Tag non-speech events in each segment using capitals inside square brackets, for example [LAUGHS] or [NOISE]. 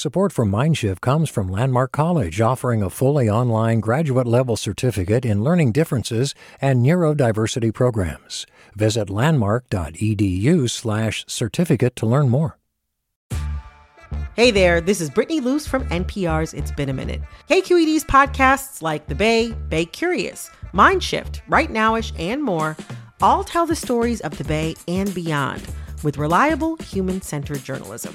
Support for Mindshift comes from Landmark College, offering a fully online graduate level certificate in learning differences and neurodiversity programs. Visit landmark.edu/certificate to learn more. Hey there, this is Brittany Luce from NPR's It's Been a Minute. KQED's podcasts like The Bay, Bay Curious, Mindshift, Right Nowish, and more all tell the stories of the Bay and beyond with reliable, human centered journalism.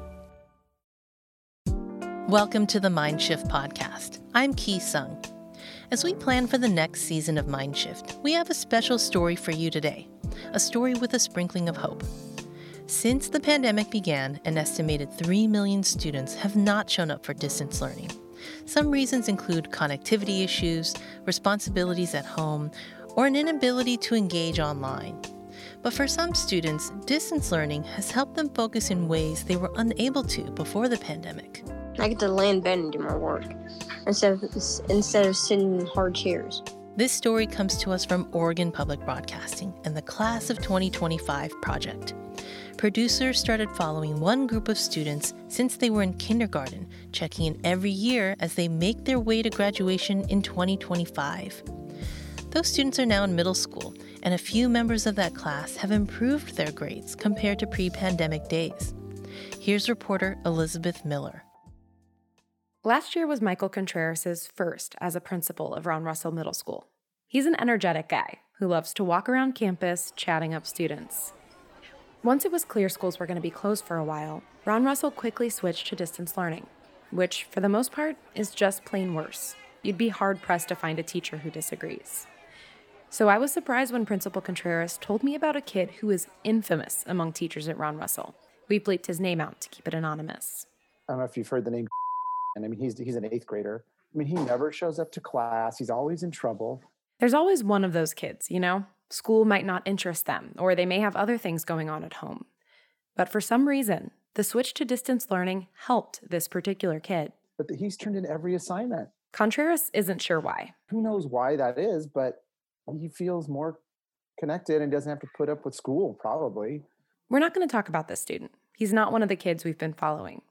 Welcome to the Mindshift podcast. I'm Ki Sung. As we plan for the next season of Mindshift, we have a special story for you today, a story with a sprinkling of hope. Since the pandemic began, an estimated 3 million students have not shown up for distance learning. Some reasons include connectivity issues, responsibilities at home, or an inability to engage online. But for some students, distance learning has helped them focus in ways they were unable to before the pandemic. I get to in bed and do my work instead of instead of sitting in hard chairs. This story comes to us from Oregon Public Broadcasting and the Class of 2025 project. Producers started following one group of students since they were in kindergarten, checking in every year as they make their way to graduation in 2025. Those students are now in middle school, and a few members of that class have improved their grades compared to pre pandemic days. Here's reporter Elizabeth Miller. Last year was Michael Contreras' first as a principal of Ron Russell Middle School. He's an energetic guy who loves to walk around campus chatting up students. Once it was clear schools were going to be closed for a while, Ron Russell quickly switched to distance learning, which, for the most part, is just plain worse. You'd be hard pressed to find a teacher who disagrees. So I was surprised when Principal Contreras told me about a kid who is infamous among teachers at Ron Russell. We bleeped his name out to keep it anonymous. I don't know if you've heard the name and I mean, he's he's an eighth grader. I mean, he never shows up to class. He's always in trouble. There's always one of those kids, you know? School might not interest them, or they may have other things going on at home. But for some reason, the switch to distance learning helped this particular kid. But he's turned in every assignment. Contreras isn't sure why. Who knows why that is, but he feels more connected and doesn't have to put up with school, probably. We're not going to talk about this student. He's not one of the kids we've been following.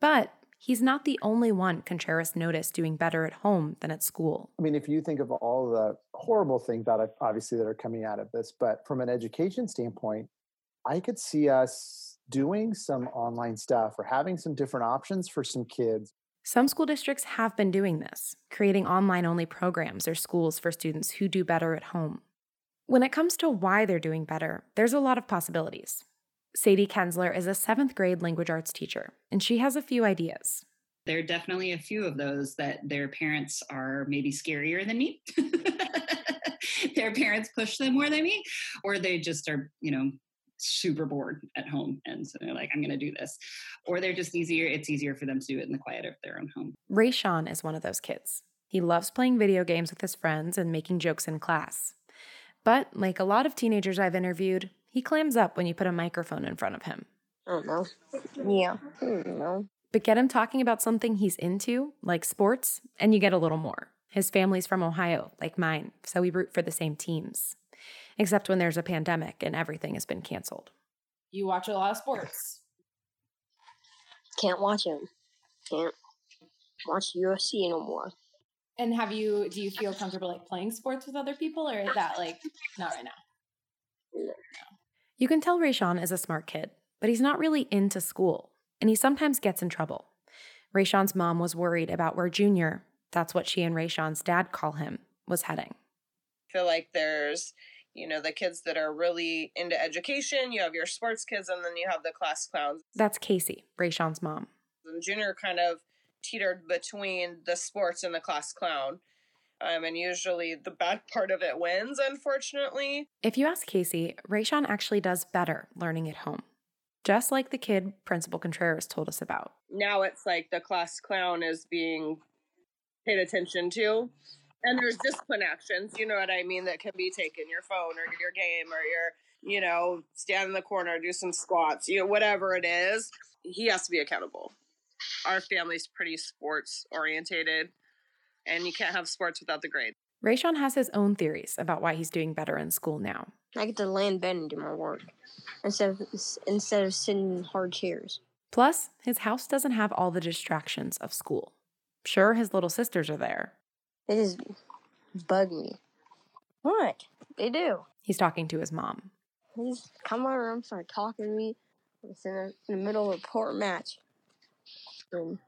But he's not the only one Contreras noticed doing better at home than at school. I mean, if you think of all the horrible things that obviously that are coming out of this, but from an education standpoint, I could see us doing some online stuff or having some different options for some kids. Some school districts have been doing this, creating online only programs or schools for students who do better at home. When it comes to why they're doing better, there's a lot of possibilities. Sadie Kensler is a seventh grade language arts teacher, and she has a few ideas. There are definitely a few of those that their parents are maybe scarier than me. [LAUGHS] their parents push them more than me, or they just are, you know, super bored at home and so they're like i'm going to do this or they're just easier it's easier for them to do it in the quiet of their own home Rayshawn is one of those kids he loves playing video games with his friends and making jokes in class but like a lot of teenagers i've interviewed he clams up when you put a microphone in front of him. I don't know. Yeah, I don't know. But get him talking about something he's into, like sports, and you get a little more. His family's from Ohio, like mine, so we root for the same teams. Except when there's a pandemic and everything has been canceled. You watch a lot of sports. Can't watch them. Can't watch UFC no more. And have you? Do you feel comfortable like playing sports with other people, or is that like not right now? No. You can tell Rayshawn is a smart kid, but he's not really into school, and he sometimes gets in trouble. Rayshawn's mom was worried about where Junior, that's what she and Rayshawn's dad call him, was heading. I feel like there's, you know, the kids that are really into education, you have your sports kids, and then you have the class clowns. That's Casey, Rayshawn's mom. And Junior kind of teetered between the sports and the class clown. Um, and usually the bad [LAUGHS] part of it wins, unfortunately. If you ask Casey, Rayshawn actually does better learning at home, just like the kid Principal Contreras told us about. Now it's like the class clown is being paid attention to. And there's discipline actions, you know what I mean, that can be taken your phone or your game or your, you know, stand in the corner, do some squats, you know, whatever it is. He has to be accountable. Our family's pretty sports orientated, and you can't have sports without the grade. Rayshawn has his own theories about why he's doing better in school now. I get to lay in bed and do my work instead of instead of sitting in hard chairs. Plus, his house doesn't have all the distractions of school. Sure, his little sisters are there. They just bug me. What? They do. He's talking to his mom. He's come in my room, start talking to me. It's in the, in the middle of a port match. And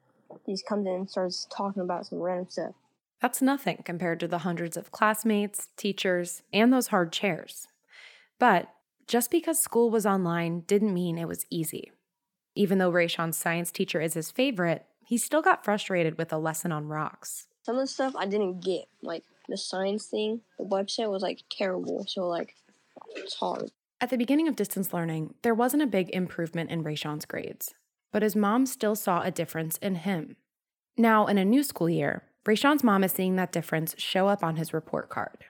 he just comes in and starts talking about some random stuff. That's nothing compared to the hundreds of classmates, teachers, and those hard chairs. But just because school was online didn't mean it was easy. Even though Rayshawn's science teacher is his favorite, he still got frustrated with a lesson on rocks. Some of the stuff I didn't get, like the science thing, the website was like terrible, so like it's hard. At the beginning of distance learning, there wasn't a big improvement in Rayshawn's grades, but his mom still saw a difference in him. Now, in a new school year, Rayshawn's mom is seeing that difference show up on his report card.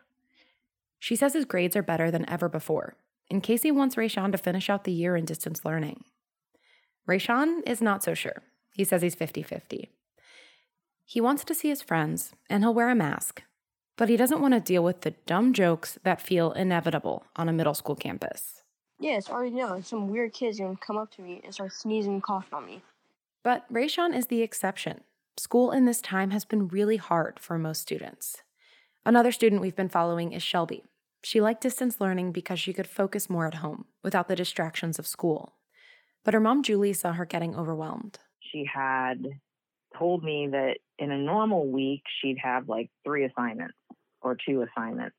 She says his grades are better than ever before, and Casey wants Rayshawn to finish out the year in distance learning. Rayshawn is not so sure. He says he's 50 50. He wants to see his friends, and he'll wear a mask, but he doesn't want to deal with the dumb jokes that feel inevitable on a middle school campus. Yeah, it's already known. Some weird kid's gonna come up to me and start sneezing and coughing on me. But Rayshawn is the exception. School in this time has been really hard for most students. Another student we've been following is Shelby. She liked distance learning because she could focus more at home without the distractions of school. But her mom, Julie, saw her getting overwhelmed. She had told me that in a normal week, she'd have like three assignments or two assignments.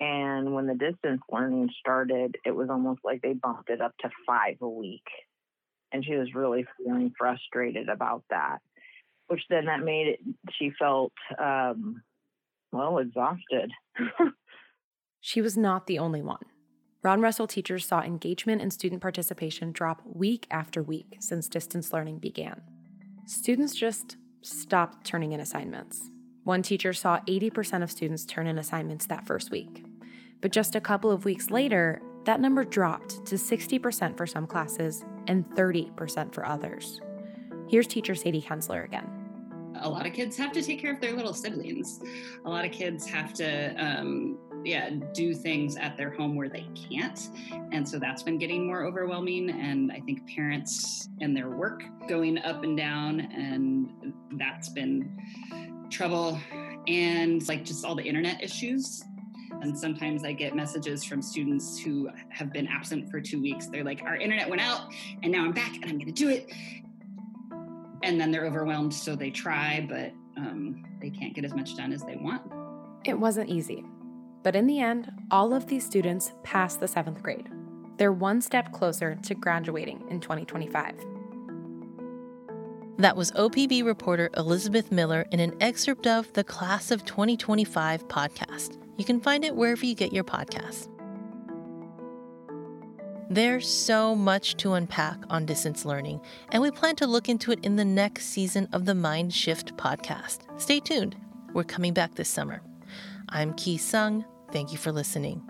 And when the distance learning started, it was almost like they bumped it up to five a week. And she was really feeling frustrated about that, which then that made it, she felt, um, well, exhausted. [LAUGHS] she was not the only one. Ron Russell teachers saw engagement and student participation drop week after week since distance learning began. Students just stopped turning in assignments. One teacher saw 80% of students turn in assignments that first week. But just a couple of weeks later, that number dropped to 60% for some classes and 30% for others. Here's teacher Sadie Hensler again. A lot of kids have to take care of their little siblings. A lot of kids have to um, yeah do things at their home where they can't and so that's been getting more overwhelming and i think parents and their work going up and down and that's been trouble and like just all the internet issues and sometimes I get messages from students who have been absent for two weeks. They're like, our internet went out and now I'm back and I'm going to do it. And then they're overwhelmed, so they try, but um, they can't get as much done as they want. It wasn't easy. But in the end, all of these students passed the seventh grade. They're one step closer to graduating in 2025. That was OPB reporter Elizabeth Miller in an excerpt of the Class of 2025 podcast. You can find it wherever you get your podcasts. There's so much to unpack on distance learning, and we plan to look into it in the next season of the Mindshift podcast. Stay tuned. We're coming back this summer. I'm Ki Sung. Thank you for listening.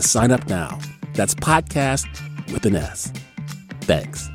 to sign up now. That's podcast with an S. Thanks.